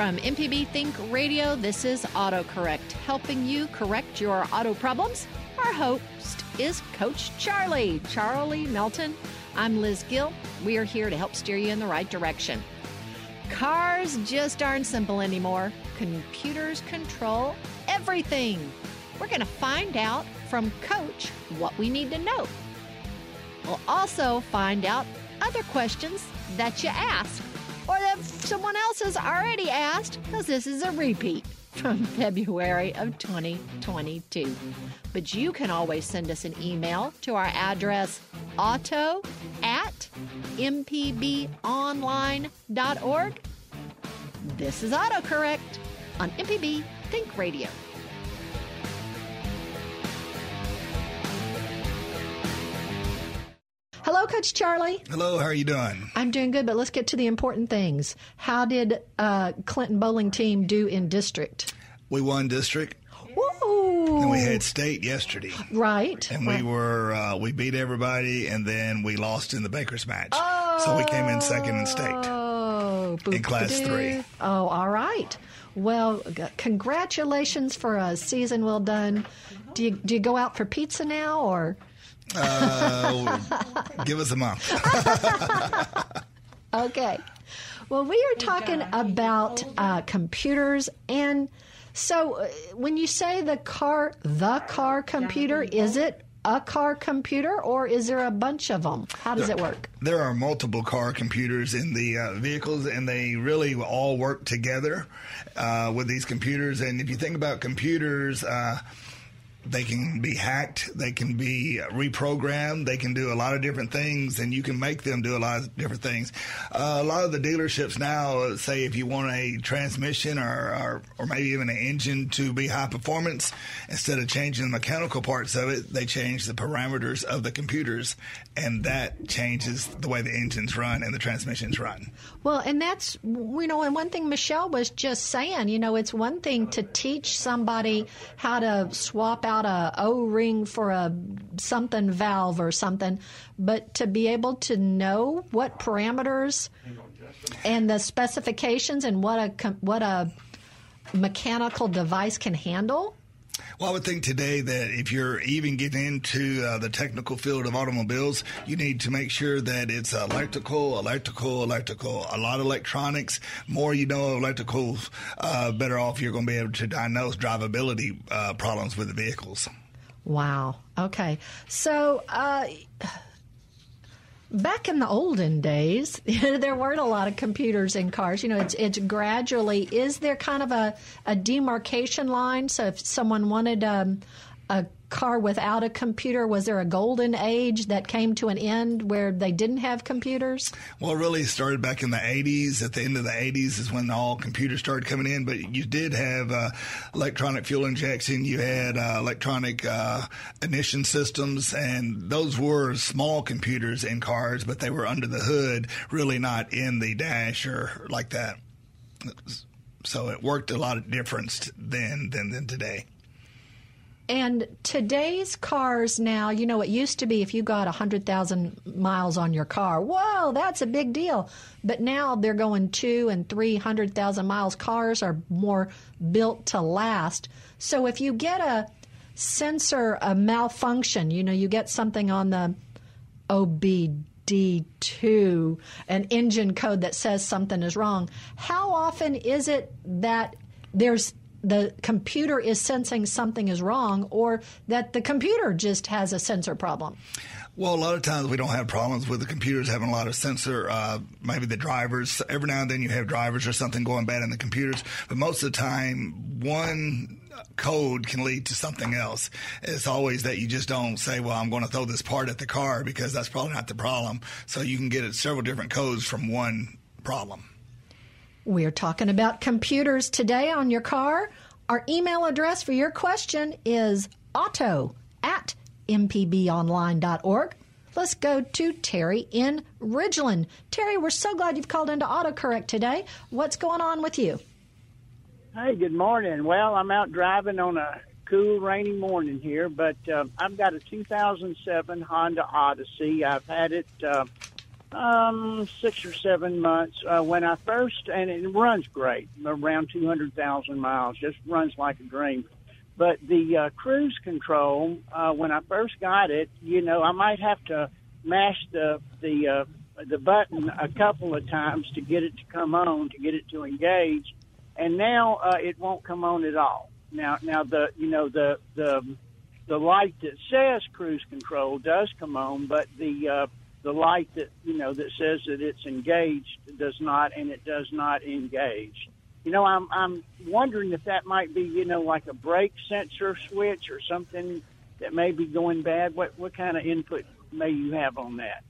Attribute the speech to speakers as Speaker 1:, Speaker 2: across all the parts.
Speaker 1: From MPB Think Radio, this is AutoCorrect, helping you correct your auto problems. Our host is Coach Charlie, Charlie Melton. I'm Liz Gill. We are here to help steer you in the right direction. Cars just aren't simple anymore. Computers control everything. We're going to find out from Coach what we need to know. We'll also find out other questions that you asked or that someone else has already asked because this is a repeat from February of 2022. But you can always send us an email to our address auto at mpbonline.org. This is AutoCorrect on MPB Think Radio. Hello, Coach Charlie.
Speaker 2: Hello, how are you doing?
Speaker 1: I'm doing good, but let's get to the important things. How did uh, Clinton bowling team do in district?
Speaker 2: We won district.
Speaker 1: Woo!
Speaker 2: And we had state yesterday.
Speaker 1: Right.
Speaker 2: And we
Speaker 1: Right.
Speaker 2: were uh, we beat everybody, and then we lost in the Baker's match. Oh, So we came in second in state.
Speaker 1: Oh,
Speaker 2: In class three.
Speaker 1: Oh, all right. Well, g- congratulations for a season well done. Do you do you go out for pizza now or?
Speaker 2: Uh, give us a month.
Speaker 1: Okay. Well, we are talking about uh, computers, and so uh, when you say the car, the car computer, is it a car computer or is there a bunch of them? How does it work?
Speaker 2: There are multiple car computers in the uh, vehicles, and they really all work together uh, with these computers. And if you think about computers, uh, they can be hacked, they can be reprogrammed, they can do a lot of different things, and you can make them do a lot of different things. Uh, a lot of the dealerships now uh, say if you want a transmission or, or, or maybe even an engine to be high performance, instead of changing the mechanical parts of it, they change the parameters of the computers, and that changes the way the engines run and the transmissions run.
Speaker 1: Well, and that's you know, and one thing Michelle was just saying, you know, it's one thing to teach somebody how to swap out a O ring for a something valve or something, but to be able to know what parameters and the specifications and what a what a mechanical device can handle.
Speaker 2: Well, I would think today that if you're even getting into uh, the technical field of automobiles, you need to make sure that it's electrical, electrical, electrical, a lot of electronics. More you know of electricals, uh, better off you're going to be able to diagnose drivability uh, problems with the vehicles.
Speaker 1: Wow. Okay. So, uh, back in the olden days, there weren't a lot of computers in cars. You know, it's it's gradually. Is there kind of a, a demarcation line? So, if someone wanted um, a car without a computer, was there a golden age that came to an end where they didn't have computers?
Speaker 2: Well, it really started back in the 80s. At the end of the 80s is when all computers started coming in. But you did have uh, electronic fuel injection. You had uh, electronic uh, ignition systems, and those were small computers in cars, but they were under the hood, really not in the dash or like that. So it worked a lot of difference then than, than today.
Speaker 1: And today's cars now, you know, it used to be if you got 100,000 miles on your car, whoa, that's a big deal. But now they're going two and 300,000 miles. Cars are more built to last. So if you get a sensor, a malfunction, you know, you get something on the OBD2, an engine code that says something is wrong, how often is it that there's the computer is sensing something is wrong or that the computer just has a sensor problem?
Speaker 2: Well, a lot of times we don't have problems with the computers having a lot of sensor. Uh, maybe the drivers. Every now and then you have drivers or something going bad in the computers, but most of the time, one code can lead to something else. It's always that you just don't say, "Well, I'm going to throw this part at the car," because that's probably not the problem. So you can get several different codes from one problem.
Speaker 1: We're talking about computers today on your car. Our email address for your question is auto at mpbonline.org. Let's go to Terry in Ridgeland. Terry, we're so glad you've called into AutoCorrect today. What's going on with you?
Speaker 3: Hey, good morning. Well, I'm out driving on a cool, rainy morning here, but uh, I've got a 2007 Honda Odyssey. I've had it uh, um, six or seven months. Uh, when I first, and it runs great, around 200,000 miles, just runs like a dream. But the uh, cruise control, uh, when I first got it, you know, I might have to mash the the uh, the button a couple of times to get it to come on, to get it to engage, and now uh, it won't come on at all. Now, now the you know the the the light that says cruise control does come on, but the uh, the light that you know that says that it's engaged does not, and it does not engage you know, I'm I'm wondering if that might be, you know, like a brake sensor switch or something that may be going bad. What what kind of input may you have on that?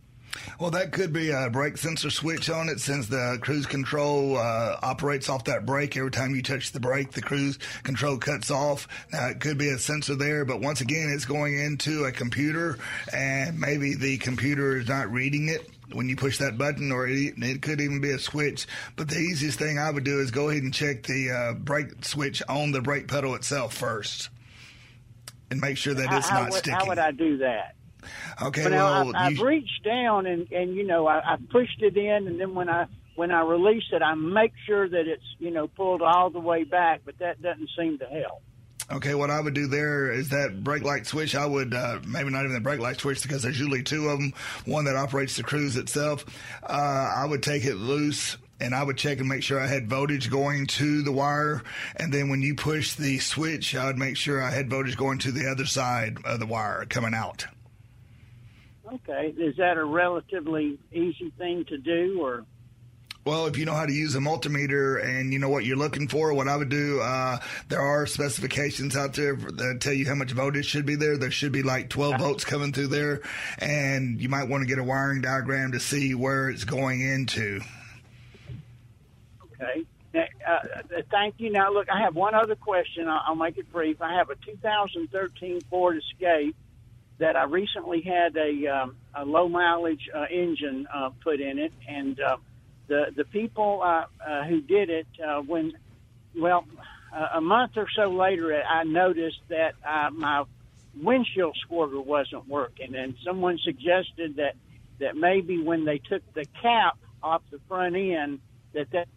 Speaker 2: Well, that could be a brake sensor switch on it since the cruise control uh, operates off that brake. Every time you touch the brake, the cruise control cuts off. Now, it could be a sensor there, but once again, it's going into a computer and maybe the computer is not reading it when you push that button, or it, it, could even be a switch. But the easiest thing I would do is go ahead and check the uh, brake switch on the brake pedal itself first, and make sure that it's
Speaker 3: how,
Speaker 2: not
Speaker 3: how would,
Speaker 2: sticking.
Speaker 3: How would I do that?
Speaker 2: Okay,
Speaker 3: but
Speaker 2: well,
Speaker 3: I, have reached down and and you know I, I pushed it in, and then when I when I release it, I make sure that it's you know pulled all the way back, but that doesn't seem to help.
Speaker 2: Okay, what I would do there is that brake light switch. I would uh, maybe not even the brake light switch because there's usually two of them. One that operates the cruise itself. Uh, I would take it loose and I would check and make sure I had voltage going to the wire. And then when you push the switch, I would make sure I had voltage going to the other side of the wire coming out.
Speaker 3: Okay, is that a relatively easy thing to do, or?
Speaker 2: Well, if you know how to use a multimeter and you know what you're looking for, what I would do, uh, there are specifications out there that tell you how much voltage should be there. There should be like 12 volts coming through there, and you might want to get a wiring diagram to see where it's going into.
Speaker 3: Okay. Now, uh, thank you. Now, look, I have one other question. I'll, I'll make it brief. I have a 2013 Ford Escape that I recently had a, um, a low mileage uh, engine uh, put in it, and uh, the the people uh, uh, who did it uh, when well uh, a month or so later I noticed that uh, my windshield squirter wasn't working. And someone suggested that that maybe when they took the cap off the front end that that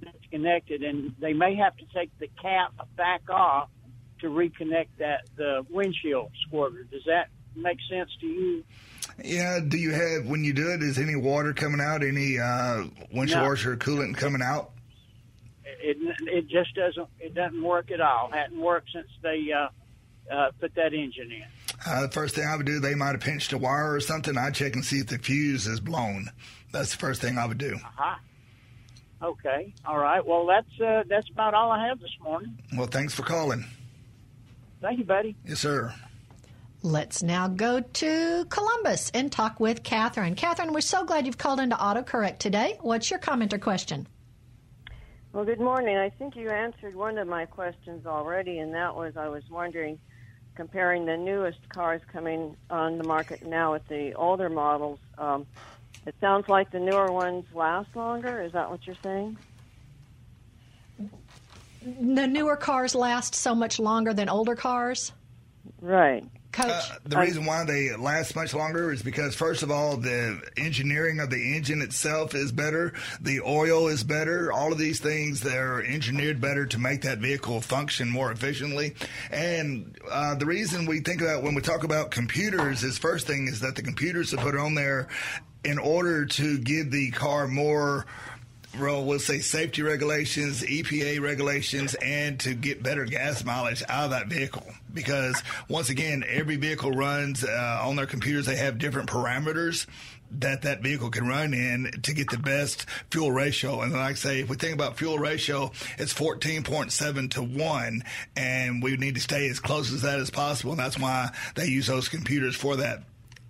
Speaker 3: disconnected. And they may have to take the cap back off to reconnect that the windshield squirter does that make sense to you
Speaker 2: yeah. Do you have when you do it? Is any water coming out? Any uh, windshield
Speaker 3: No.
Speaker 2: washer coolant coming out?
Speaker 3: it it just doesn't it doesn't work at all. Hadn't worked since they uh, uh, put that engine in.
Speaker 2: Uh, the first thing I would do, they might have pinched a wire or something. I'd check and see if the fuse is blown. That's the first thing I would do.
Speaker 3: Uh-huh. Okay, all right. Well, that's uh, that's about all I have this morning.
Speaker 2: Well, thanks for calling.
Speaker 3: Thank you, buddy.
Speaker 2: Yes, sir.
Speaker 1: Let's now go to Columbus and talk with Catherine. Catherine, we're so glad you've called into AutoCorrect today. What's your comment or question?
Speaker 4: Well, good morning. I think you answered one of my questions already, and that was I was wondering, comparing the newest cars coming on the market now with the older models. Um, it sounds like the newer ones last longer. Is that what you're saying?
Speaker 1: The newer cars last so much longer than older cars.
Speaker 4: Right.
Speaker 1: Coach,
Speaker 2: Uh, the reason why they last much longer is because, first of all, the engineering of the engine itself is better. The oil is better. All of these things, they're engineered better to make that vehicle function more efficiently. And uh, the reason we think about when we talk about computers is first thing is that the computers are put on there in order to give the car more well, we'll say safety regulations, EPA regulations, and to get better gas mileage out of that vehicle. Because once again, every vehicle runs uh, on their computers. They have different parameters that that vehicle can run in to get the best fuel ratio. And like I say, if we think about fuel ratio, it's 14.7 to 1, and we need to stay as close as that as possible. And that's why they use those computers for that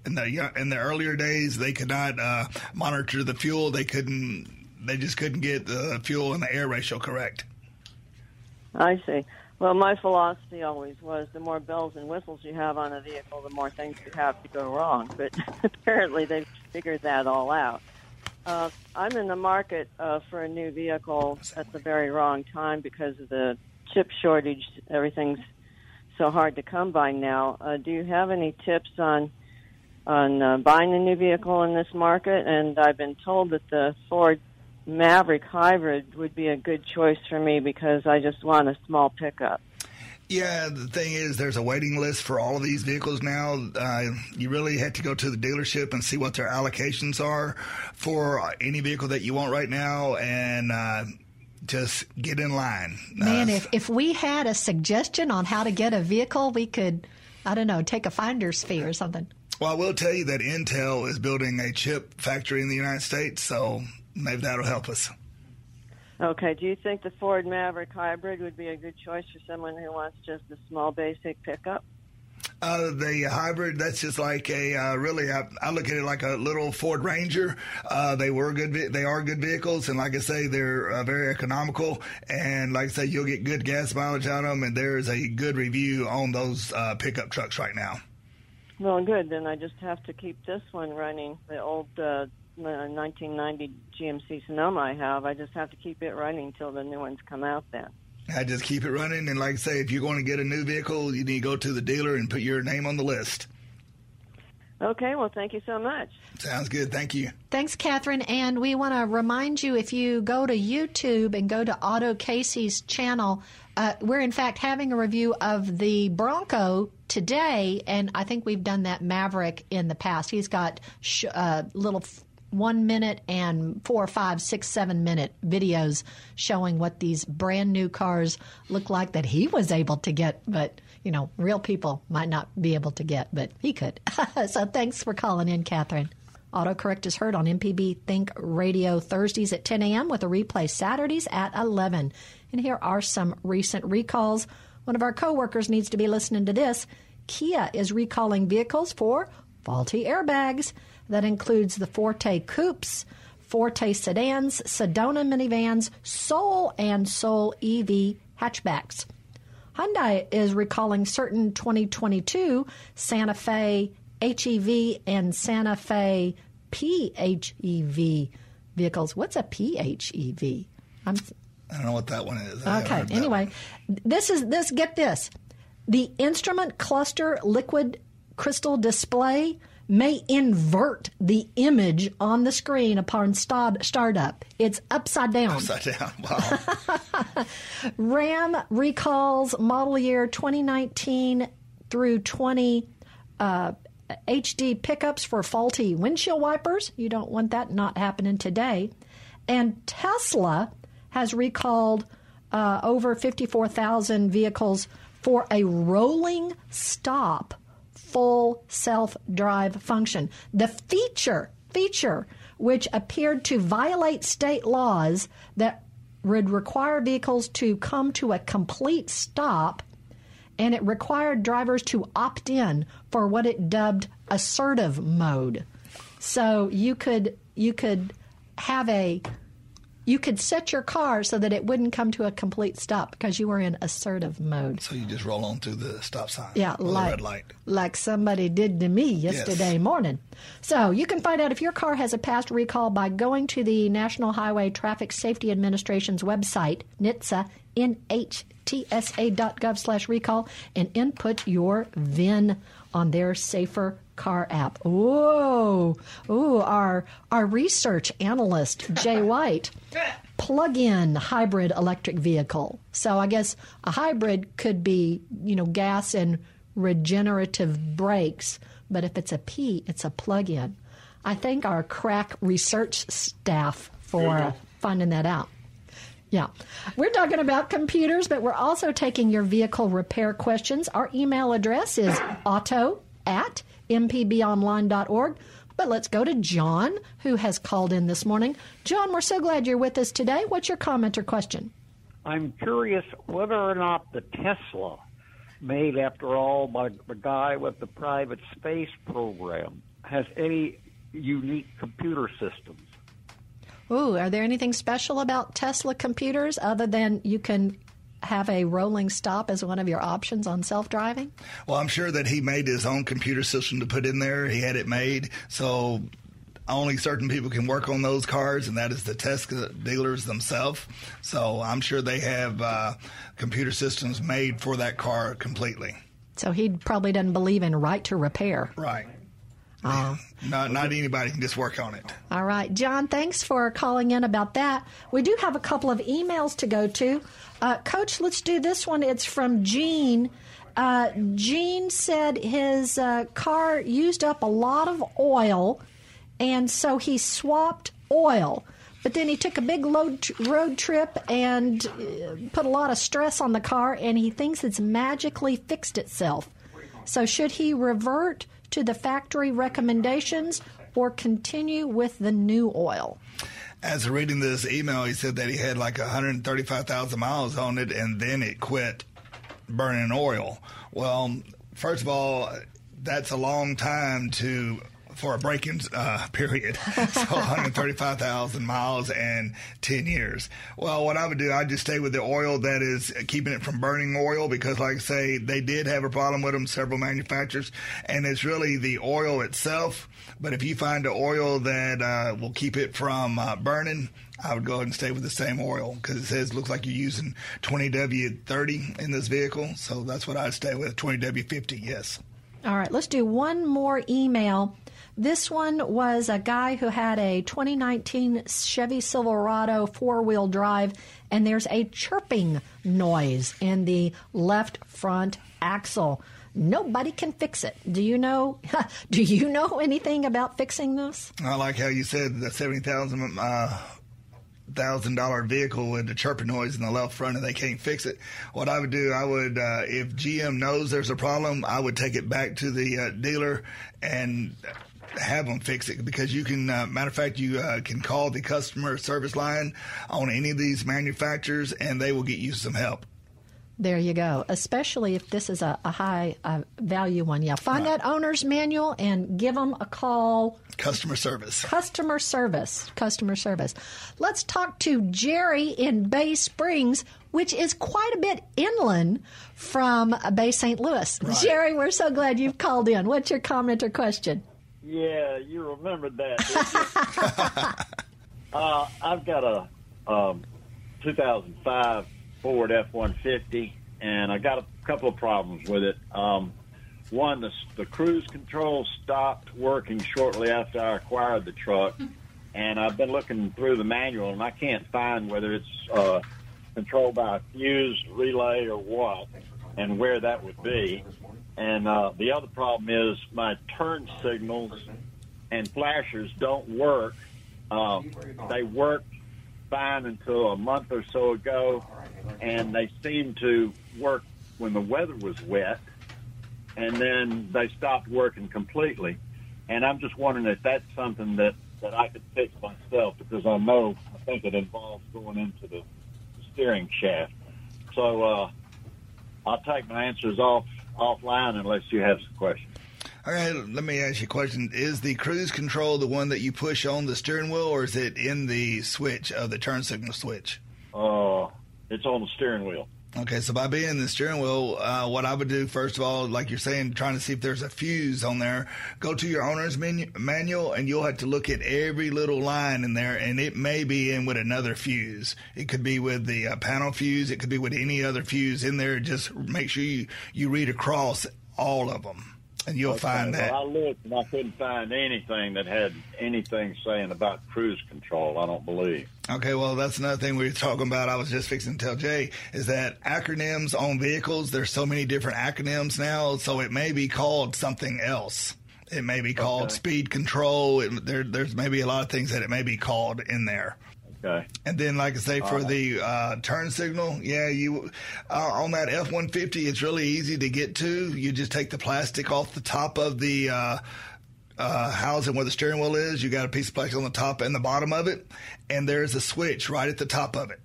Speaker 2: in the in the earlier days they could not uh, monitor the fuel. They couldn't. They just couldn't get the fuel and the air ratio correct.
Speaker 4: I see. Well, my philosophy always was the more bells and whistles you have on a vehicle, the more things you have to go wrong. But apparently they've figured that all out. Uh, I'm in the market uh, for a new vehicle at the very wrong time because of the chip shortage. Everything's so hard to come by now. Uh, do you have any tips on on uh, buying a new vehicle in this market? And I've been told that the Ford Maverick Hybrid would be a good choice for me because I just want a small pickup.
Speaker 2: Yeah, the thing is, there's a waiting list for all of these vehicles now. Uh, you really have to go to the dealership and see what their allocations are for any vehicle that you want right now, and uh, just get in line.
Speaker 1: Man,
Speaker 2: uh,
Speaker 1: if, if we had a suggestion on how to get a vehicle, we could, I don't know, take a finder's fee or something.
Speaker 2: Well, I will tell you that Intel is building a chip factory in the United States, so maybe that'll help us.
Speaker 4: Okay. Do you think the Ford Maverick Hybrid would be a good choice for someone who wants just a small basic pickup?
Speaker 2: Uh, the hybrid, that's just like a uh, really. I, I, look at it like a little Ford Ranger. Uh, they were good. They are good vehicles, and like I say, they're uh, very economical. And like I say, you'll get good gas mileage out of them. And there is a good review on those uh, pickup trucks right now.
Speaker 4: Well, good. Then I just have to keep this one running. The old uh, 1990 GMC Sonoma I have. I just have to keep it running until the new ones come out. Then.
Speaker 2: I just keep it running, and like I say, if you're going to get a new vehicle, you need to go to the dealer and put your name on the list.
Speaker 4: Okay, well, thank you so much.
Speaker 2: Sounds good. Thank you.
Speaker 1: Thanks, Catherine. And we want to remind you if you go to YouTube and go to Auto Casey's channel, uh, we're in fact having a review of the Bronco today, and I think we've done that Maverick in the past. He's got sh- uh, little one minute and four, five, six, seven minute videos showing what these brand new cars look like that he was able to get, but you know, real people might not be able to get, but he could. so thanks for calling in, Catherine. Autocorrect is heard on MPB Think Radio Thursdays at 10 a.m. with a replay Saturdays at 11. And here are some recent recalls. One of our coworkers needs to be listening to this. Kia is recalling vehicles for faulty airbags. That includes the Forte Coupes, Forte sedans, Sedona minivans, Soul, and Soul EV hatchbacks. Hyundai is recalling certain 2022 Santa Fe HEV and Santa Fe PHEV vehicles. What's a PHEV?
Speaker 2: I'm, I don't know what that one is.
Speaker 1: okay. Anyway, this is this. Get this: the instrument cluster liquid crystal display may invert the image on the screen upon start, startup. It's upside down.
Speaker 2: Upside down. Wow.
Speaker 1: Ram recalls model year 2019 through 20 uh, HD pickups for faulty windshield wipers. You don't want that not happening today. And Tesla has recalled uh, over 54,000 vehicles for a rolling stop full self drive function. The feature, feature, which appeared to violate state laws that would require vehicles to come to a complete stop and it required drivers to opt in for what it dubbed assertive mode. So you could you could have a you could set your car so that it wouldn't come to a complete stop because you were in assertive mode.
Speaker 2: So you just roll on through the stop sign.
Speaker 1: Yeah, like, like somebody did to me yesterday
Speaker 2: yes.
Speaker 1: morning. So you can find out if your car has a past recall by going to the National Highway Traffic Safety Administration's website, NHTSA, N-H-T-S-A.gov slash recall, and input your VIN on their safer car app. Whoa. Ooh, our our research analyst, Jay White. plug-in hybrid electric vehicle. So I guess a hybrid could be, you know, gas and regenerative brakes, but if it's a P, it's a plug-in. I thank our crack research staff for finding that out. Yeah. We're talking about computers, but we're also taking your vehicle repair questions. Our email address is auto at mpbonline.org. But let's go to John, who has called in this morning. John, we're so glad you're with us today. What's your comment or question?
Speaker 5: I'm curious whether or not the Tesla, made after all by the guy with the private space program, has any unique computer systems.
Speaker 1: Ooh, are there anything special about Tesla computers other than you can have a rolling stop as one of your options on self driving?
Speaker 2: Well, I'm sure that he made his own computer system to put in there. He had it made. So only certain people can work on those cars, and that is the Tesla dealers themselves. So I'm sure they have uh, computer systems made for that car completely.
Speaker 1: So he probably doesn't believe in right to repair.
Speaker 2: Right.
Speaker 1: Uh,
Speaker 2: Not not anybody can just work on it.
Speaker 1: all right. John, thanks for calling in about that. We do have a couple of emails to go to. Uh, Coach, let's do this one. It's from Gene. Uh, Gene said his uh, car used up a lot of oil, and so he swapped oil. But then he took a big load, road trip and uh, put a lot of stress on the car, and he thinks it's magically fixed itself. So, should he revert to the factory recommendations or continue with the new oil?
Speaker 2: As reading this email, he said that he had like 135,000 miles on it, and then it quit burning oil. Well, first of all, that's a long time to for a break-in uh, period. so 135,000 miles and 10 years. Well, what I would do, I'd just stay with the oil that is keeping it from burning oil because, like I say, they did have a problem with them, several manufacturers, and it's really the oil itself. But if you find an oil that uh, will keep it from uh, burning, I would go ahead and stay with the same oil because it says looks like you're using 20W30 in this vehicle. So that's what I'd stay with 20W50, yes.
Speaker 1: All right, let's do one more email. This one was a guy who had a 2019 Chevy Silverado four wheel drive, and there's a chirping noise in the left front axle. Nobody can fix it. Do you know? Do you know anything about fixing this?
Speaker 2: I like how you said the 70,000 uh, thousand dollar vehicle with the chirping noise in the left front and they can't fix it. What I would do, I would uh, if GM knows there's a problem, I would take it back to the uh, dealer and have them fix it because you can. Uh, matter of fact, you uh, can call the customer service line on any of these manufacturers and they will get you some help.
Speaker 1: There you go. Especially if this is a, a high uh, value one. Yeah, find that owner's manual and give them a call.
Speaker 2: Customer service.
Speaker 1: Customer service. Customer service. Let's talk to Jerry in Bay Springs, which is quite a bit inland from Bay St. Louis. Jerry, we're so glad you've called in. What's your comment or question?
Speaker 5: Yeah, you remembered that. uh, I've got a um, 2005 Ford F-150, and I got a couple of problems with it. Um, one, the, the cruise control stopped working shortly after I acquired the truck, and I've been looking through the manual, and I can't find whether it's uh, controlled by a fuse, relay, or what, and where that would be. And uh, the other problem is my turn signals and flashers don't work. Uh, they worked fine until a month or so ago, and they seemed to work when the weather was wet, and then they stopped working completely. And I'm just wondering if that's something that, that I could fix myself because I know I think it involves going into the steering shaft. So uh, I'll take my answers off offline unless you have some questions.
Speaker 2: All right, let me ask you a question. Is the cruise control the one that you push on the steering wheel, or is it in the switch of the turn signal switch?
Speaker 5: Uh, it's on the steering wheel.
Speaker 2: Okay, so by being in the steering wheel, uh, what I would do first of all, like you're saying, trying to see if there's a fuse on there, go to your owner's menu, manual, and you'll have to look at every little line in there, and it may be in with another fuse. It could be with the uh, panel fuse. It could be with any other fuse in there. Just make sure you you read across all of them, and you'll
Speaker 5: Okay,
Speaker 2: find that.
Speaker 5: Well, I looked and I couldn't find anything that had anything saying about cruise control. I don't believe.
Speaker 2: Okay, well, that's another thing we were talking about. I was just fixing to tell Jay is that acronyms on vehicles, there's so many different acronyms now, so it may be called something else. It may be called
Speaker 5: Okay.
Speaker 2: speed control. It, there, there's maybe a lot of things that it may be called in there.
Speaker 5: Okay.
Speaker 2: And then, like I say, for the uh, turn signal, yeah, you uh, on that F one fifty, it's really easy to get to. You just take the plastic off the top of the uh, uh, housing where the steering wheel is. You got a piece of plastic on the top and the bottom of it, and there's a switch right at the top of it.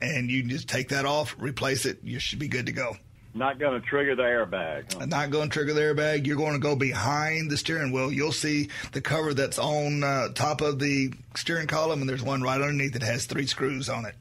Speaker 2: And you can just take that off, replace it. You should be good to go.
Speaker 5: Not going to trigger the airbag. huh?
Speaker 2: Not going to trigger the airbag. You're going to go behind the steering wheel. You'll see the cover that's on uh, top of the steering column, and there's one right underneath that has three screws on it.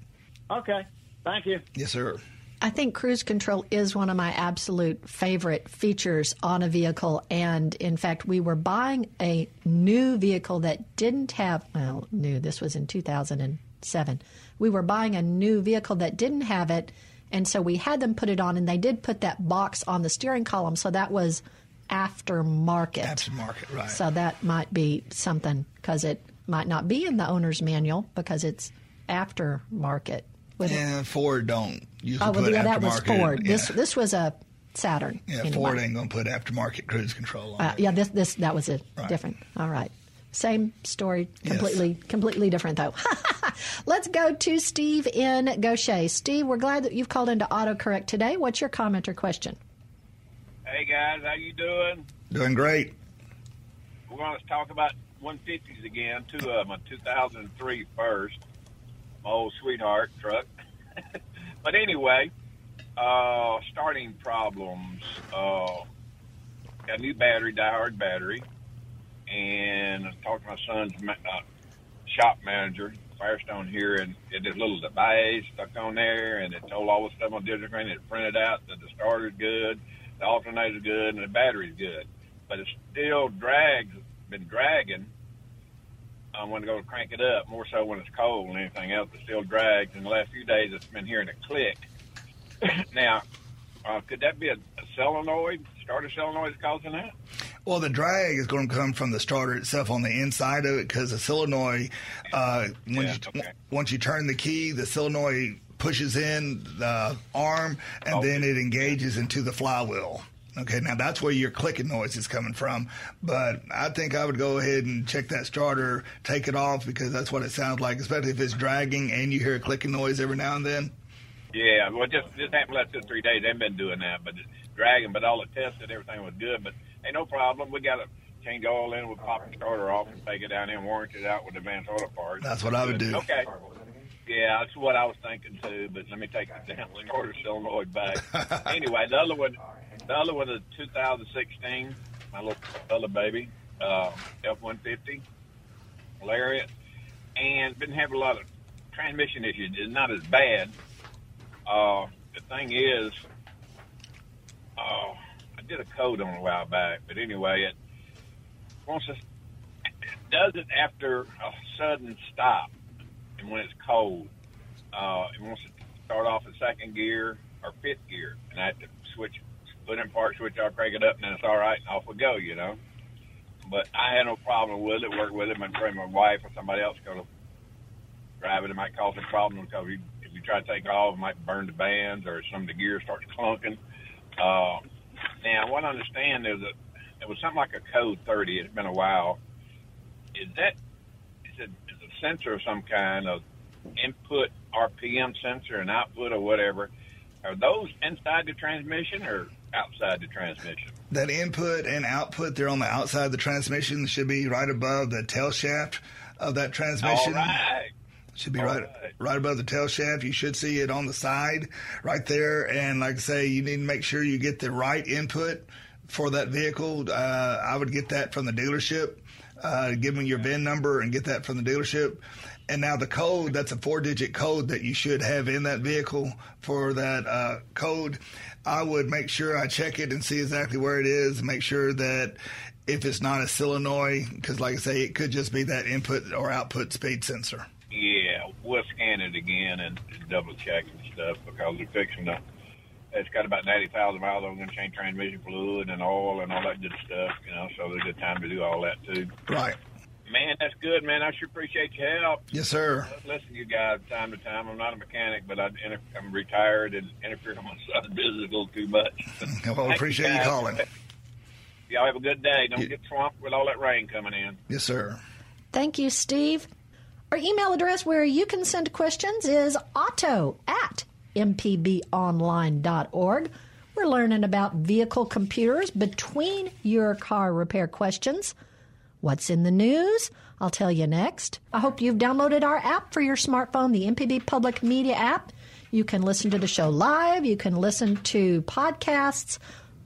Speaker 5: Okay. Thank you.
Speaker 2: Yes, sir.
Speaker 1: I think cruise control is one of my absolute favorite features on a vehicle. And in fact, we were buying a new vehicle that didn't have, well, new, this was in 2007. We were buying a new vehicle that didn't have it. And so we had them put it on, and they did put that box on the steering column. So that was aftermarket.
Speaker 2: Aftermarket, right.
Speaker 1: So that might be something because it might not be in the owner's manual because it's aftermarket. It-
Speaker 2: Ford don't usually
Speaker 1: Oh, well,
Speaker 2: put
Speaker 1: yeah, that was. Ford. This
Speaker 2: yeah.
Speaker 1: this was a Saturn.
Speaker 2: yeah,
Speaker 1: anyway.
Speaker 2: Ford ain't gonna put aftermarket cruise control on.
Speaker 1: Uh,
Speaker 2: it.
Speaker 1: yeah, this this that was a
Speaker 2: Right.
Speaker 1: different. All right, same story,
Speaker 2: Yes.
Speaker 1: completely completely different though. Let's go to Steve in Gautier. Steve, we're glad that you've called into autocorrect today. What's your comment or question?
Speaker 6: Hey guys, how you doing?
Speaker 2: Doing great.
Speaker 6: We're going to talk about 150s again. Two of them, a 2003 first, my old sweetheart truck. but anyway, uh, starting problems. Uh, got a new battery, diehard battery, and I talked to my son's uh, shop manager, Firestone here, and it had a little device stuck on there, and it told all the stuff on digital screen. It printed out that the starter's good, the alternator's good, and the battery's good, but it still drags. Been dragging. I want to go crank it up more so when it's cold than anything else. It still drags. In the last few days, it's been hearing a click. now, uh, could that be a, a solenoid, starter solenoid causing that?
Speaker 2: Well, the drag is going to come from the starter itself on the inside of it because the solenoid, uh, when
Speaker 6: Yeah,
Speaker 2: you,
Speaker 6: okay.
Speaker 2: once you turn the key, the solenoid pushes in the arm and
Speaker 6: Okay.
Speaker 2: then it engages into the flywheel. Okay, now that's where your clicking noise is coming from. But I think I would go ahead and check that starter, take it off because that's what it sounds like, especially if it's dragging and you hear a clicking noise every now and then.
Speaker 6: Yeah, well, just just happened last two three days. They've been doing that, but it's dragging. But all the tests and everything was good. But ain't no problem. We got to change oil in. We'll pop the starter off and take it down there and warranty it out with the advanced auto parts.
Speaker 2: That's what I would do.
Speaker 6: Okay. Yeah, that's what I was thinking too. But let me take the damn starter solenoid back. anyway, the other one, the other one is 2016. My little other baby, uh, F-150 Lariat, and been having a lot of transmission issues. It's not as bad. Uh, the thing is, uh, did a code on a while back, but anyway, it wants to, it does it after a sudden stop and when it's cold. Uh, it wants to start off in second gear or fifth gear, and I have to switch, put in park switch off, crank it up, and then it's all right, and off we go, you know. But I had no problem with it, work with it. My, my wife or somebody else to drive it, it might cause a problem because if you try to take off, it might burn the bands or some of the gear starts clunking. Uh, now, what I understand is that it was something like a code 30. It's been a while. Is that is it is a sensor of some kind of input RPM sensor and output or whatever? Are those inside the transmission or outside the transmission?
Speaker 2: That input and output, they're on the outside of the transmission, should be right above the tail shaft of that transmission.
Speaker 6: All right.
Speaker 2: Should be right.
Speaker 6: right
Speaker 2: above the tail shaft. You should see it on the side, right there. And like I say, you need to make sure you get the right input for that vehicle. Uh, I would get that from the dealership. Uh, give them your VIN number and get that from the dealership. And now the code, that's a four digit code that you should have in that vehicle for that uh, code. I would make sure I check it and see exactly where it is. Make sure that if it's not a solenoid, because like I say, it could just be that input or output speed sensor.
Speaker 6: Yeah, we'll scan it again and, and double check and stuff because they're fixing to. It's got about ninety thousand miles. I'm going to change transmission fluid and oil and all that good stuff. You know, so there's a good time to do all that too.
Speaker 2: Right.
Speaker 6: Man, that's good, man. I sure appreciate your help.
Speaker 2: Yes, sir.
Speaker 6: I listen to you guys time to time. I'm not a mechanic, but I, I'm retired and interfere with my son's business a little too much.
Speaker 2: Well,
Speaker 6: Thank
Speaker 2: appreciate you
Speaker 6: guys.
Speaker 2: calling.
Speaker 6: Y'all have a good day. Don't
Speaker 2: You-
Speaker 6: get swamped with all that rain coming in.
Speaker 2: Yes, sir.
Speaker 1: Thank you, Steve. Our email address where you can send questions is auto at mpbonline.org. We're learning about vehicle computers between your car repair questions. What's in the news? I'll tell you next. I hope you've downloaded our app for your smartphone, the MPB Public Media app. You can listen to the show live, you can listen to podcasts,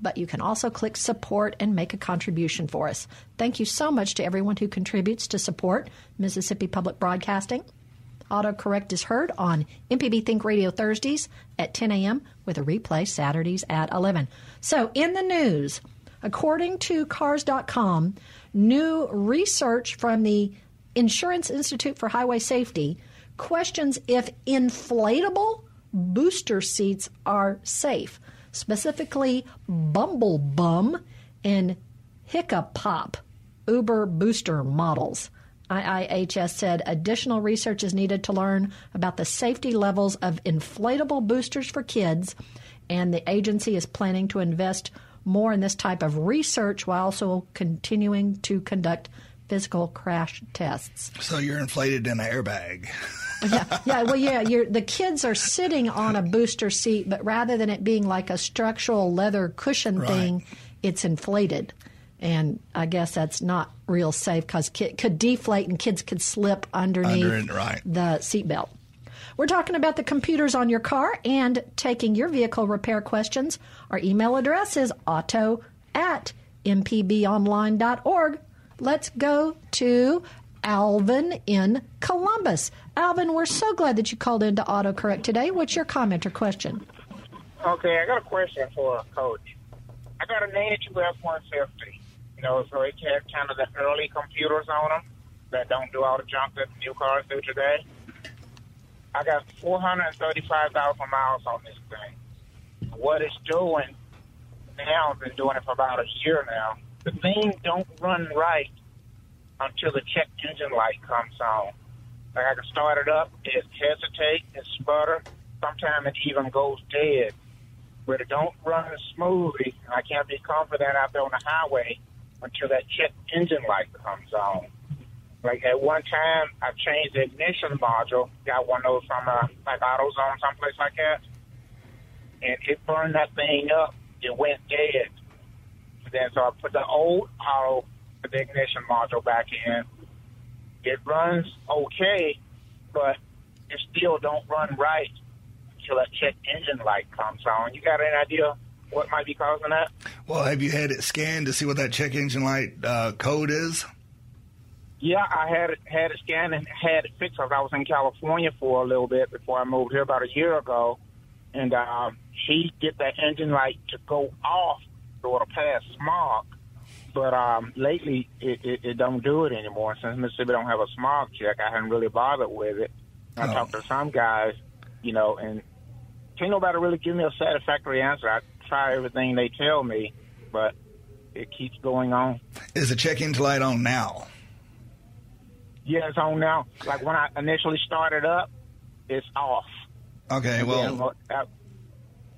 Speaker 1: but you can also click support and make a contribution for us. Thank you so much to everyone who contributes to support Mississippi Public Broadcasting. Autocorrect is heard on MPB Think Radio Thursdays at 10 a.m. with a replay Saturdays at 11. So, in the news, according to Cars.com, new research from the Insurance Institute for Highway Safety questions if inflatable booster seats are safe, specifically Bumble Bum and Hiccapop Uber booster models. IIHS said additional research is needed to learn about the safety levels of inflatable boosters for kids, and the agency is planning to invest more in this type of research while also continuing to conduct physical crash tests.
Speaker 2: So you're inflated in an airbag.
Speaker 1: yeah, yeah, well, yeah. the kids are sitting on a booster seat, but rather than it being like a structural leather cushion
Speaker 2: Right.
Speaker 1: thing, it's inflated. And I guess that's not real safe because it could deflate and kids could slip underneath
Speaker 2: Under it, right.
Speaker 1: the seatbelt. We're talking about the computers on your car and taking your vehicle repair questions. Our email address is auto at mpbonline.org. Let's go to Alvin in Columbus. Alvin, we're so glad that you called in to AutoCorrect today. What's your comment or question?
Speaker 7: Okay, I got a question for a coach. I got an 82 F-150. You know, so it has kind of the early computers on them that don't do all the junk that new cars do today. I got 435,000 miles on this thing. What it's doing now, I've been doing it for about a year now. The thing don't run right until the check engine light comes on. Like I can start it up, it hesitate, it sputter. Sometimes it even goes dead. But it don't run smoothly. and I can't be confident out there on the highway until that check engine light comes on. Like at one time, I changed the ignition module. Got one of those from uh, like AutoZone, someplace like that, and it burned that thing up. It went dead. Then so I put the old auto the ignition module back in. It runs okay, but it still don't run right until that check engine light comes on. You got any idea what might be causing that?
Speaker 2: Well, have you had it scanned to see what that check engine light uh, code is?
Speaker 7: Yeah, I had it had it scanned and had it fixed. I was in California for a little bit before I moved here about a year ago, and um, she get that engine light to go off so it'll pass smog. But um, lately, it, it, it don't do it anymore. Since Mississippi don't have a smog check, I hadn't really bothered with it. I
Speaker 2: Oh.
Speaker 7: talked to some guys, you know, and can't nobody really give me a satisfactory answer. I try everything they tell me, but it keeps going on.
Speaker 2: Is the check engine light on now?
Speaker 7: Yeah, it's on now. Like when I initially started up, it's off.
Speaker 2: Okay, well,
Speaker 7: uh,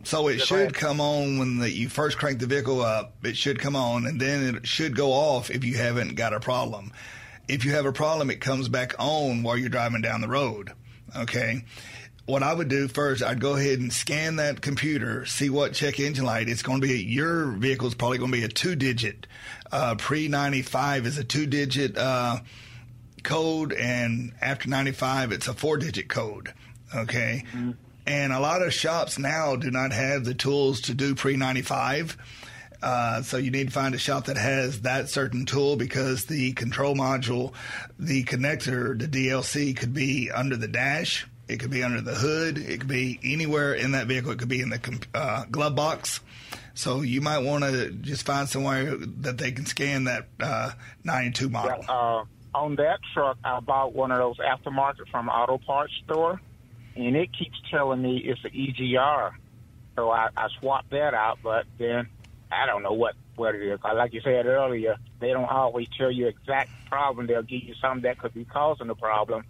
Speaker 2: so it should come on when the, you first crank the vehicle up. It should come on, and then it should go off if you haven't got a problem. If you have a problem, it comes back on while you're driving down the road. Okay. What I would do first, I'd go ahead and scan that computer, see what check engine light. It's going to be your vehicle's probably going to be a two digit. Uh, Pre ninety five is a two digit uh, code, and after 95, it's a four digit code. Okay. And a lot of shops now do not have the tools to do pre 95. Uh, so you need to find a shop that has that certain tool because the control module, the connector, the DLC could be under the dash. It could be under the hood. It could be anywhere in that vehicle. It could be in the uh, glove box. So you might want to just find somewhere that they can scan that uh, 92 model.
Speaker 7: uh, on that truck, I bought one of those aftermarket from auto parts store, and it keeps telling me it's an EGR. So I, I swapped that out, but then I don't know what what it is. Like you said earlier, they don't always tell you exact problem. They'll give you something that could be causing the problem.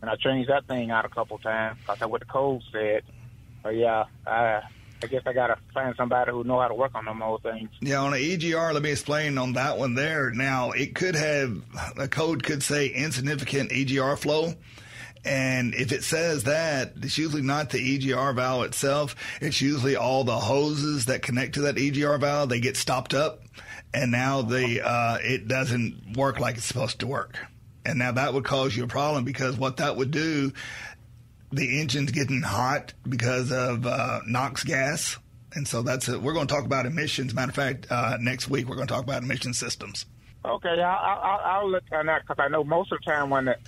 Speaker 7: And I changed that thing out a couple times because that's what the code said. But yeah, I, I guess I gotta find somebody who know how to work on them old things.
Speaker 2: Yeah, on an EGR, let me explain on that one there. Now, it could have, a code could say insignificant EGR flow. And if it says that, it's usually not the EGR valve itself. It's usually all the hoses that connect to that EGR valve. They get stopped up, and now the uh, it doesn't work like it's supposed to work. And now that would cause you a problem because what that would do, the engine's getting hot because of uh, NOx gas. And so that's it. We're going to talk about emissions. Matter of fact, uh, next week we're going to talk about emission systems.
Speaker 7: Okay, I'll, I'll, I'll look on that because I know most of the time when that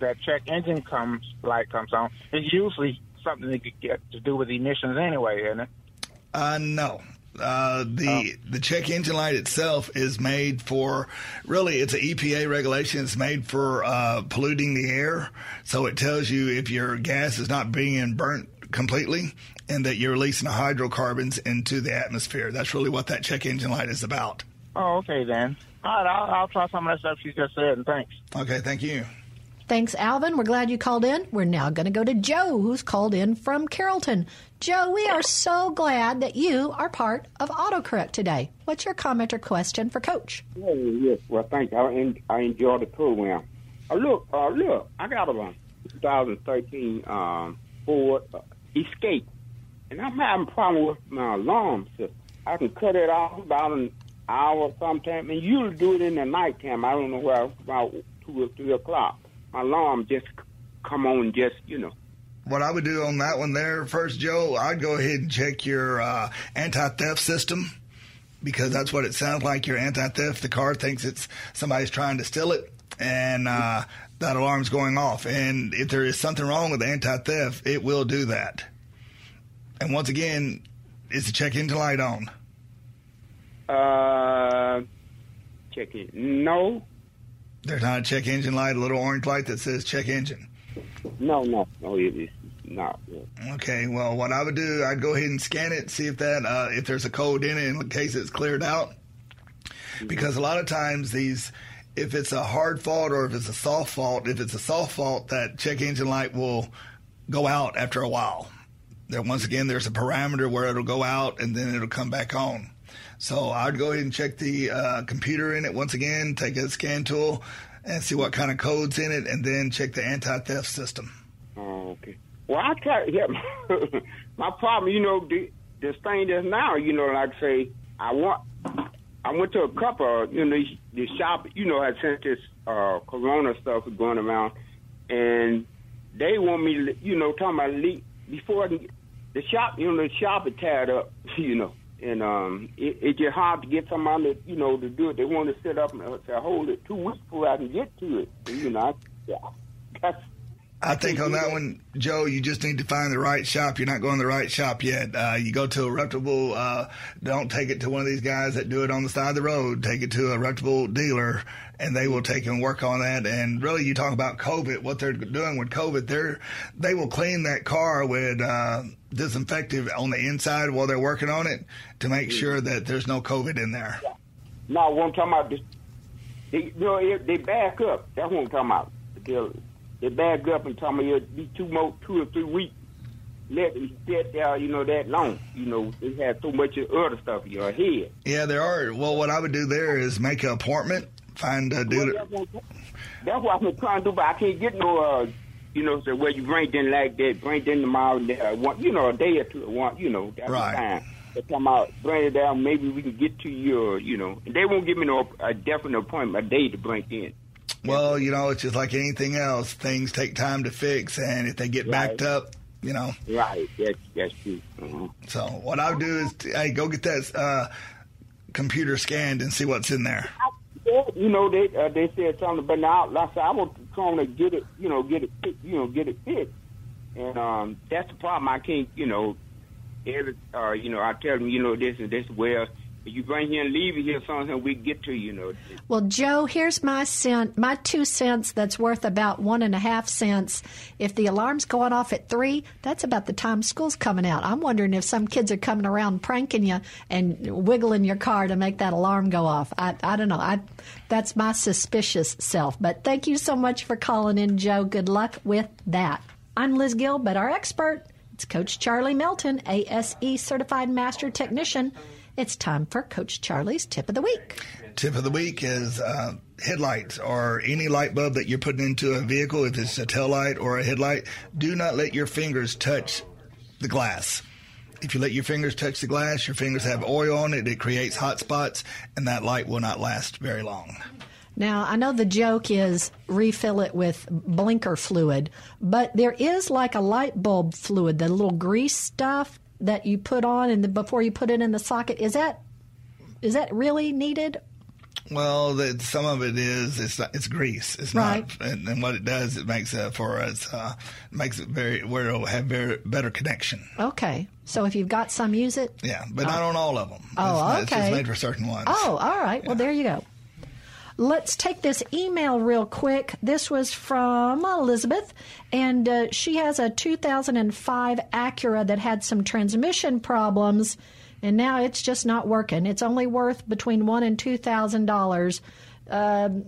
Speaker 7: that check engine comes light comes on, it's usually something that could get to do with emissions anyway, isn't it?
Speaker 2: Uh, no. Uh, the the check engine light itself is made for really it's an EPA regulation. It's made for uh, polluting the air, so it tells you if your gas is not being burnt completely and that you're releasing hydrocarbons into the atmosphere. That's really what that check engine light is about.
Speaker 7: Oh, okay then. All right, I'll, I'll try some of that stuff you just said, and thanks.
Speaker 2: Okay, thank you.
Speaker 1: Thanks, Alvin. We're glad you called in. We're now going to go to Joe, who's called in from Carrollton. Joe, we are so glad that you are part of AutoCorrect today. What's your comment or question for Coach?
Speaker 8: Yeah, yes. Well, thank you. I, I enjoy the program. Uh, look, uh, look, I got a 2013 um, Ford uh, Escape, and I'm having a problem with my alarm system. I can cut it off about an hour sometime, and usually do it in the nighttime. I don't know where, about 2 or 3 o'clock. My alarm just come on, just, you know.
Speaker 2: What I would do on that one there first, Joe, I'd go ahead and check your uh, anti theft system because that's what it sounds like. Your anti theft, the car thinks it's somebody's trying to steal it, and uh, that alarm's going off. And if there is something wrong with anti theft, it will do that. And once again, is the check engine light on?
Speaker 8: Uh, check it. No,
Speaker 2: There's not a check engine light, a little orange light that says check engine.
Speaker 8: no, no, no. It, it's not.
Speaker 2: Okay, well, what I would do, I'd go ahead and scan it, see if that uh, if there's a code in it in case it's cleared out. Because a lot of times these, if it's a hard fault or if it's a soft fault, if it's a soft fault, that check engine light will go out after a while. There, once again, there's a parameter where it'll go out and then it'll come back on. So I'd go ahead and check the uh, computer in it once again, take a scan tool, and see what kind of codes in it, and then check the anti-theft system.
Speaker 8: Oh, okay. Well, I try. Yeah, my problem, you know, the, this thing is now, you know, like say, I want. I went to a couple, you know, the shop, you know, had sent this uh, Corona stuff going around, and they want me, you know, talking about leak before the shop, you know, the shop is tied up, you know, and um, it, it's just hard to get somebody, you know, to do it. They want to sit up and uh, say, hold it two weeks before I can get to it. You know, I, yeah, that's
Speaker 2: I think on that one, Joe, you just need to find the right shop. You're not going to the right shop yet. Uh, you go to a reputable. Uh, don't take it to one of these guys that do it on the side of the road. Take it to a reputable dealer, and they will take and work on that. And really, you talk about COVID. What they're doing with COVID, they're they will clean that car with uh, disinfectant on the inside while they're working on it to make sure that there's no COVID in there.
Speaker 8: No, what I'm talking about, this, they, you know, they back up. That's what I'm talking about. They, they back up and tell me it'll be two more, two or three weeks. Let them sit there, you know, that long. You know, they have so much of other stuff in your head.
Speaker 2: Yeah, there are. Well, what I would do there is make an appointment, find a dealer.
Speaker 8: Well, that's, what, that's what I'm trying to do, but I can't get no, uh, you know, so where you bring in like that, bring in tomorrow, uh, one, you know, a day or two, one, you know, that's
Speaker 2: Right.
Speaker 8: the They come out, bring it down. Maybe we can get to your, you know. They won't give me no a definite appointment, a day to bring it in.
Speaker 2: Well, you know, it's just like anything else. Things take time to fix, and if they get backed up, you know.
Speaker 8: Right. That's that's true. Uh-huh.
Speaker 2: So what I'll do is, hey, go get that uh, computer scanned and see what's in there.
Speaker 8: You know, they uh, they said something, but now, I said, I was trying to get it, you know, get it, you know, get it fixed, and um, that's the problem. I can't, you know, every, uh, you know, I tell them, you know, this and this. Well, you bring here and leave it here, something we get to, you know.
Speaker 1: Well, Joe, here's my cent, my two cents. That's worth about one and a half cents. If the alarm's going off at three, that's about the time school's coming out. I'm wondering if some kids are coming around pranking you and wiggling your car to make that alarm go off. I, I don't know. I, that's my suspicious self. But thank you so much for calling in, Joe. Good luck with that. I'm Liz Gill, but our expert, it's Coach Charlie Melton, ASE certified master technician. It's time for Coach Charlie's tip of the week.
Speaker 2: Tip of the week is uh, headlights or any light bulb that you're putting into a vehicle, if it's a tail light or a headlight, do not let your fingers touch the glass. If you let your fingers touch the glass, your fingers have oil on it, it creates hot spots, and that light will not last very long.
Speaker 1: Now, I know the joke is refill it with blinker fluid, but there is like a light bulb fluid, the little grease stuff that you put on and the, before you put it in the socket. Is that is that really needed?
Speaker 2: Well, the, some of it is it's not, it's grease. It's
Speaker 1: Right.
Speaker 2: not, and, and what it does, it makes it for us uh, makes it very where it'll have very better connection.
Speaker 1: Okay. So if you've got some, use it.
Speaker 2: Yeah, but not on all of them.
Speaker 1: Oh,
Speaker 2: it's, not- it's just made for certain ones.
Speaker 1: Oh, all right. Well, there you go. Let's take this email real quick. This was from Elizabeth, and uh, she has a 2005 Acura that had some transmission problems, and now it's just not working. It's only worth between one and two thousand dollars. Um,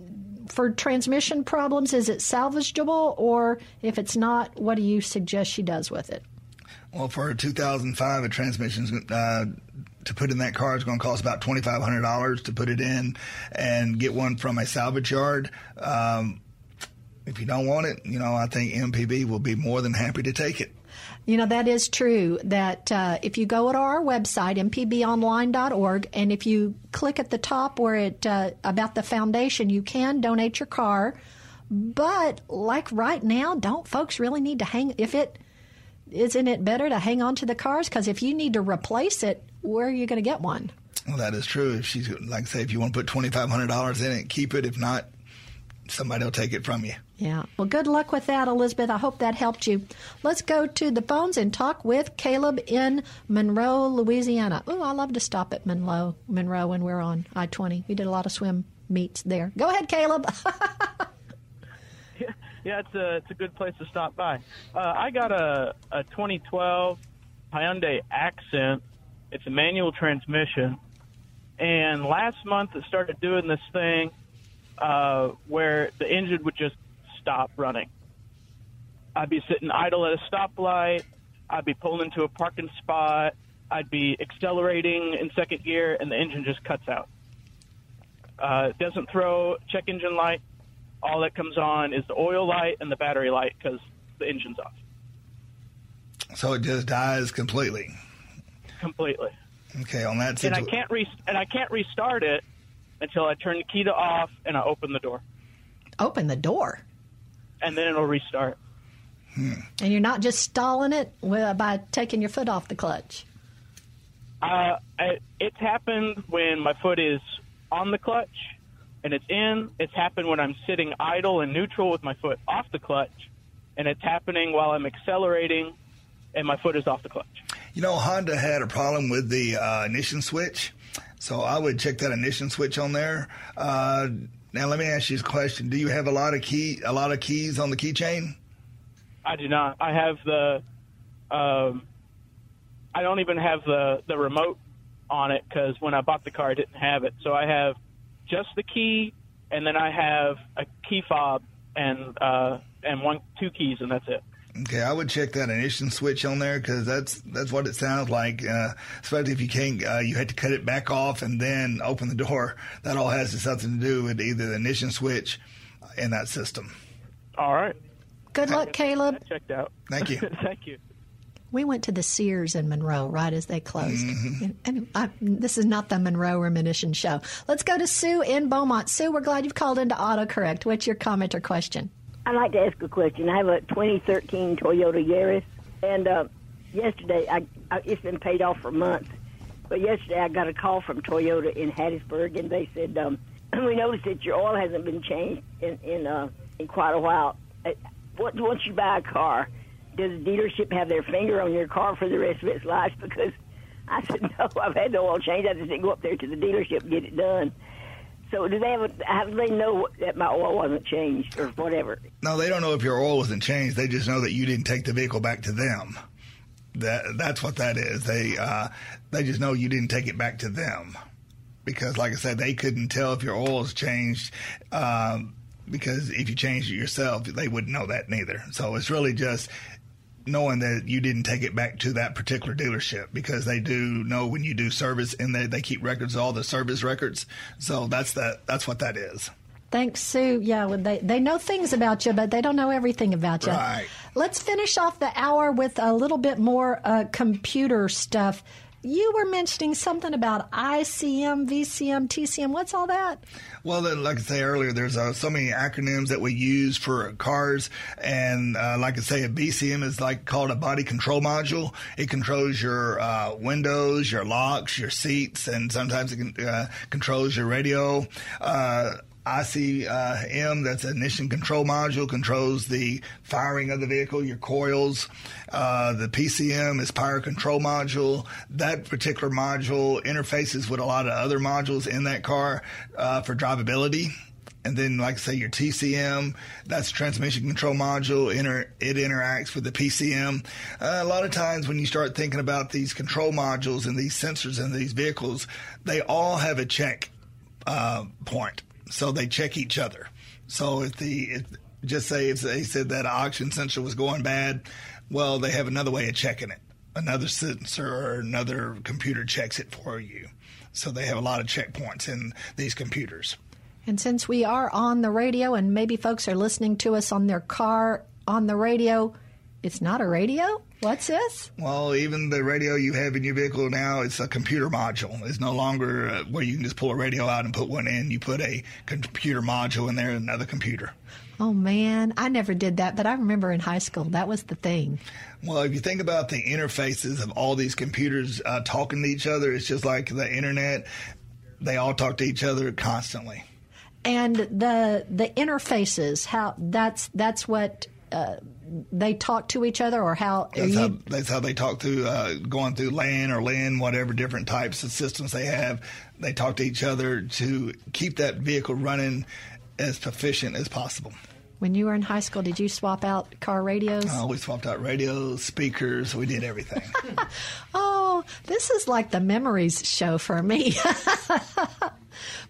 Speaker 1: for transmission problems, is it salvageable, or if it's not, what do you suggest she does with it?
Speaker 2: Well, for a 2005, a transmission's uh, to put in that car is going to cost about twenty five hundred dollars to put it in, and get one from a salvage yard. Um, if you don't want it, you know, I think MPB will be more than happy to take it.
Speaker 1: You know, that is true. That uh, if you go to our website, mpbonline.org, and if you click at the top where it uh, about the foundation, you can donate your car. But like right now, don't folks really need to hang? If it isn't it better to hang on to the cars? Because if you need to replace it, where are you going to get one?
Speaker 2: Well, that is true. If she's like I say, if you want to put twenty five hundred dollars in it, keep it. If not, somebody will take it from you.
Speaker 1: Yeah. Well, good luck with that, Elizabeth. I hope that helped you. Let's go to the phones and talk with Caleb in Monroe, Louisiana. Oh, I love to stop at Monroe, Monroe when we're on I 20. We did a lot of swim meets there. Go ahead, Caleb.
Speaker 9: Yeah, it's a it's a good place to stop by. Uh, I got a a 2012 Hyundai Accent. It's a manual transmission, and last month it started doing this thing uh, where the engine would just stop running. I'd be sitting idle at a stoplight. I'd be pulling into a parking spot. I'd be accelerating in second gear, and the engine just cuts out. Uh, it doesn't throw check engine light. All that comes on is the oil light and the battery light because the engine's off
Speaker 2: So it just dies completely.
Speaker 9: Completely.
Speaker 2: Okay, on that
Speaker 9: And I can't re- and I can't restart it until I turn the key to off and I open the door,
Speaker 1: Open the door.
Speaker 9: and then it'll restart.
Speaker 1: And you're not just stalling it with- by taking your foot off the clutch.
Speaker 9: Uh, I, it's happened when my foot is on the clutch and it's in. It's happened when I'm sitting idle and neutral with my foot off the clutch, and it's happening while I'm accelerating and my foot is off the clutch.
Speaker 2: You know, Honda had a problem with the uh, ignition switch, so I would check that ignition switch on there. Uh, now, let me ask you a question: Do you have a lot of key, a lot of keys on the keychain?
Speaker 9: I do not. I have the. Um, I don't even have the the remote on it because when I bought the car, I didn't have it. So I have just the key, and then I have a key fob and uh, and one two keys, and that's it.
Speaker 2: Okay, I would check that ignition switch on there because that's that's what it sounds like. Uh, especially if you can't, uh, you had to cut it back off and then open the door. That all has something to do with either the ignition switch in that system.
Speaker 9: All right.
Speaker 1: Good luck, Caleb.
Speaker 9: Checked out.
Speaker 2: Thank you.
Speaker 9: Thank you.
Speaker 1: We went to the Sears in Monroe right as they closed. And, and I, this is not the Monroe Reminiscence Show. Let's go to Sue in Beaumont. Sue, we're glad you've called into AutoCorrect. What's your comment or question?
Speaker 10: I'd like to ask a question. I have a 2013 Toyota Yaris, and uh, yesterday I, I it's been paid off for months. But yesterday I got a call from Toyota in Hattiesburg, and they said um, we noticed that your oil hasn't been changed in in, uh, in quite a while. Uh, what- Once you buy a car, does the dealership have their finger on your car for the rest of its life? Because I said no, I've had no oil change. I just didn't go up there to the dealership and get it done. So do they have? Do they know that my oil wasn't changed or whatever?
Speaker 2: No, they don't know if your oil wasn't changed. They just know that you didn't take the vehicle back to them. That that's what that is. They uh, they just know you didn't take it back to them because, like I said, they couldn't tell if your oil's changed. Um, because if you changed it yourself, they wouldn't know that neither. So it's really just knowing that you didn't take it back to that particular dealership because they do know when you do service and they, they keep records of all the service records. So that's that that's what that is.
Speaker 1: Thanks, Sue. Yeah, well, they, they know things about you, but they don't know everything about you.
Speaker 2: Right.
Speaker 1: Let's finish off the hour with a little bit more uh, computer stuff. You were mentioning something about ICM, BCM, TCM. What's all that?
Speaker 2: Well, like I say earlier, there's uh, so many acronyms that we use for cars, and uh, like I say, a BCM is like called a body control module. It controls your uh, windows, your locks, your seats, and sometimes it can, uh, controls your radio. ICM, that's ignition control module, controls the firing of the vehicle, your coils. Uh, the PCM is power control module. That particular module interfaces with a lot of other modules in that car uh, for drivability. And then, like I say, your TCM, that's transmission control module. Inter- it interacts with the PCM. Uh, a lot of times, when you start thinking about these control modules and these sensors in these vehicles, they all have a check uh, point so they check each other. So if the if, just say if they said that oxygen sensor was going bad, well, they have another way of checking it. Another sensor or another computer checks it for you. So they have a lot of checkpoints in these computers.
Speaker 1: And since we are on the radio and maybe folks are listening to us on their car on the radio, it's not a radio? What's this?
Speaker 2: Well, even the radio you have in your vehicle now, it's a computer module. It's no longer uh, where you can just pull a radio out and put one in. You put a computer module in there, another computer.
Speaker 1: Oh man, I never did that, but I remember in high school that was the thing.
Speaker 2: Well, if you think about the interfaces of all these computers uh, talking to each other, it's just like the internet. They all talk to each other constantly.
Speaker 1: And the the interfaces, how that's that's what uh, they talk to each other, or how
Speaker 2: that's,
Speaker 1: you...
Speaker 2: how, that's how they talk through uh, going through LAN or LAN, whatever different types of systems they have. They talk to each other to keep that vehicle running as proficient as possible.
Speaker 1: When you were in high school, did you swap out car radios?
Speaker 2: Oh, we swapped out radios, speakers. We did everything.
Speaker 1: oh, this is like the memories show for me.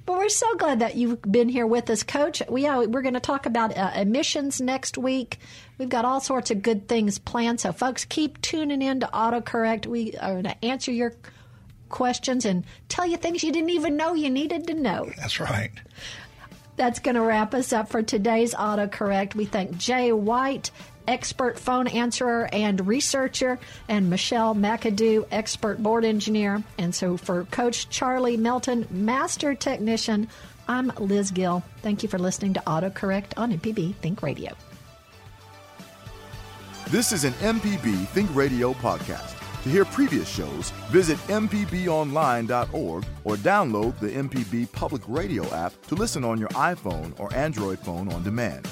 Speaker 1: But we're so glad that you've been here with us, Coach. We uh, we're going to talk about uh, emissions next week. We've got all sorts of good things planned. So, folks, keep tuning in to AutoCorrect. We are going to answer your questions and tell you things you didn't even know you needed to know.
Speaker 2: That's right.
Speaker 1: That's going to wrap us up for today's AutoCorrect. We thank Jay White expert phone answerer and researcher, and Michelle McAdoo, expert board engineer. And so for Coach Charlie Melton, master technician, I'm Liz Gill. Thank you for listening to AutoCorrect on MPB Think Radio.
Speaker 11: This is an MPB Think Radio podcast. To hear previous shows, visit MPBOnline.org or download the MPB Public Radio app to listen on your iPhone or Android phone on demand.